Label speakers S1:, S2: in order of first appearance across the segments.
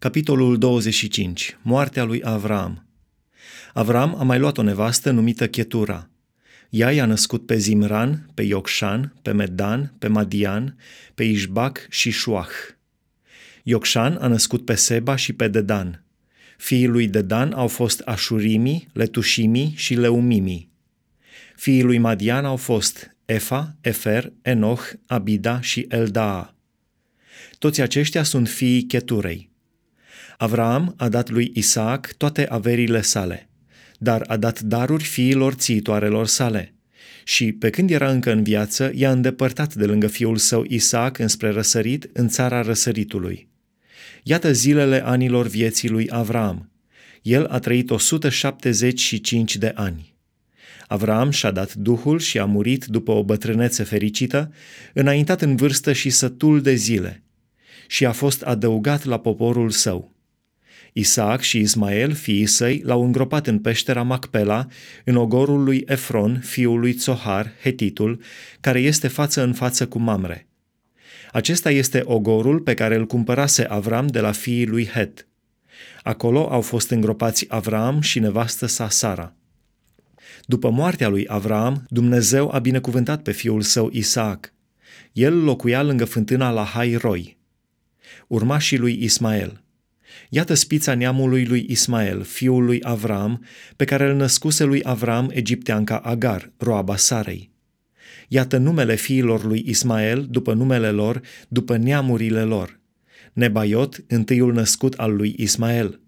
S1: Capitolul 25. Moartea lui Avram. Avram a mai luat o nevastă numită Chetura. Ea i-a născut pe Zimran, pe Iocșan, pe Medan, pe Madian, pe Ișbac și Șuah. Iocșan a născut pe Seba și pe Dedan. Fiii lui Dedan au fost Așurimii, Letușimii și Leumimii. Fiii lui Madian au fost Efa, Efer, Enoch, Abida și Eldaa. Toți aceștia sunt fiii Cheturei. Avram a dat lui Isaac toate averile sale, dar a dat daruri fiilor țiitoarelor sale. Și, pe când era încă în viață, i-a îndepărtat de lângă fiul său Isaac înspre răsărit, în țara răsăritului. Iată zilele anilor vieții lui Avram. El a trăit 175 de ani. Avram și-a dat Duhul și a murit după o bătrânețe fericită, înaintat în vârstă și sătul de zile, și a fost adăugat la poporul său. Isaac și Ismael, fiii săi, l-au îngropat în peștera Macpela, în ogorul lui Efron, fiul lui Tsohar, hetitul, care este față în față cu Mamre. Acesta este ogorul pe care îl cumpărase Avram de la fiii lui Het. Acolo au fost îngropați Avram și nevastă sa Sara. După moartea lui Avram, Dumnezeu a binecuvântat pe fiul său Isaac. El locuia lângă fântâna la Hai Roi. Urmașii lui Ismael – Iată spița neamului lui Ismael, fiul lui Avram, pe care îl născuse lui Avram egipteanca Agar, roaba Sarei. Iată numele fiilor lui Ismael, după numele lor, după neamurile lor. Nebaiot, întâiul născut al lui Ismael.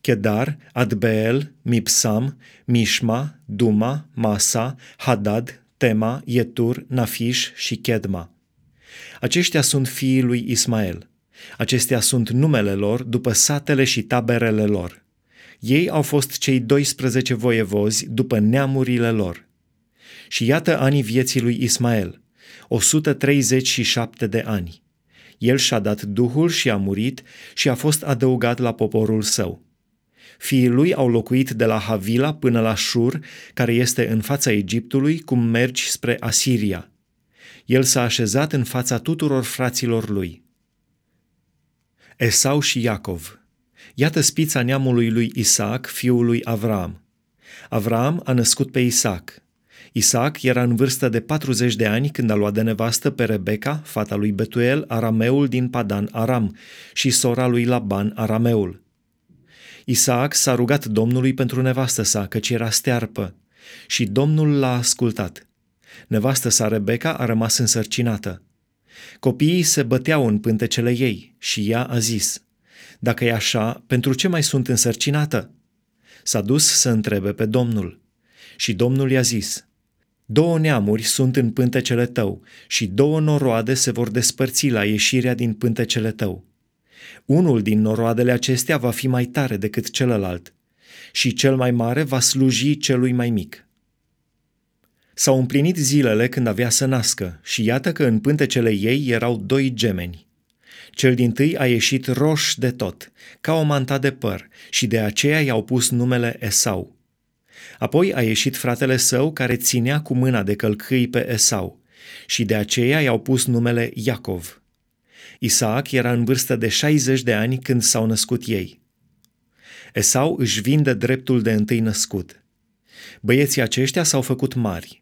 S1: Chedar, Adbeel, Mipsam, Mishma, Duma, Masa, Hadad, Tema, Yetur, Nafish și Kedma. Aceștia sunt fiii lui Ismael. Acestea sunt numele lor după satele și taberele lor. Ei au fost cei 12 voievozi după neamurile lor. Și iată anii vieții lui Ismael, 137 de ani. El și-a dat Duhul și a murit și a fost adăugat la poporul său. Fiii lui au locuit de la Havila până la Shur, care este în fața Egiptului, cum mergi spre Asiria. El s-a așezat în fața tuturor fraților lui. Esau și Iacov. Iată spița neamului lui Isaac, fiul lui Avram. Avram a născut pe Isaac. Isaac era în vârstă de 40 de ani când a luat de nevastă pe Rebecca, fata lui Betuel, arameul din Padan Aram, și sora lui Laban, arameul. Isaac s-a rugat Domnului pentru nevastă sa, căci era stearpă, și Domnul l-a ascultat. Nevastă sa Rebecca a rămas însărcinată. Copiii se băteau în pântecele ei și ea a zis, Dacă e așa, pentru ce mai sunt însărcinată? S-a dus să întrebe pe Domnul. Și Domnul i-a zis, Două neamuri sunt în pântecele tău și două noroade se vor despărți la ieșirea din pântecele tău. Unul din noroadele acestea va fi mai tare decât celălalt și cel mai mare va sluji celui mai mic. S-au împlinit zilele când avea să nască și iată că în pântecele ei erau doi gemeni. Cel din tâi a ieșit roș de tot, ca o manta de păr, și de aceea i-au pus numele Esau. Apoi a ieșit fratele său care ținea cu mâna de călcâi pe Esau, și de aceea i-au pus numele Iacov. Isaac era în vârstă de 60 de ani când s-au născut ei. Esau își vinde dreptul de întâi născut. Băieții aceștia s-au făcut mari.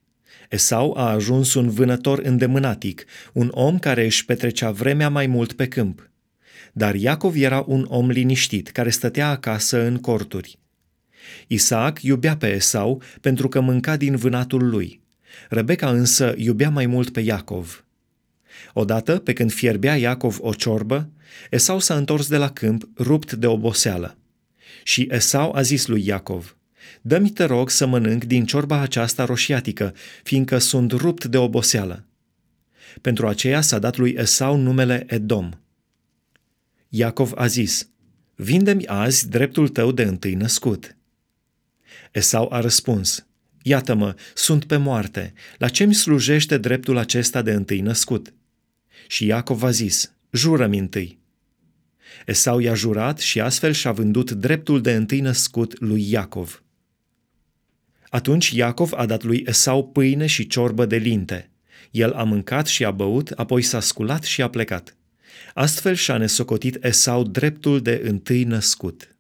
S1: Esau a ajuns un vânător îndemânatic, un om care își petrecea vremea mai mult pe câmp. Dar Iacov era un om liniștit, care stătea acasă în corturi. Isaac iubea pe Esau pentru că mânca din vânatul lui. Rebecca însă iubea mai mult pe Iacov. Odată, pe când fierbea Iacov o ciorbă, Esau s-a întors de la câmp, rupt de oboseală. Și Esau a zis lui Iacov, Dă-mi te rog să mănânc din ciorba aceasta roșiatică, fiindcă sunt rupt de oboseală. Pentru aceea s-a dat lui Esau numele Edom. Iacov a zis, Vinde-mi azi dreptul tău de întâi născut. Esau a răspuns, Iată-mă, sunt pe moarte, la ce mi slujește dreptul acesta de întâi născut? Și Iacov a zis, Jură-mi întâi. Esau i-a jurat și astfel și-a vândut dreptul de întâi născut lui Iacov. Atunci Iacov a dat lui Esau pâine și ciorbă de linte. El a mâncat și a băut, apoi s-a sculat și a plecat. Astfel și-a nesocotit Esau dreptul de întâi născut.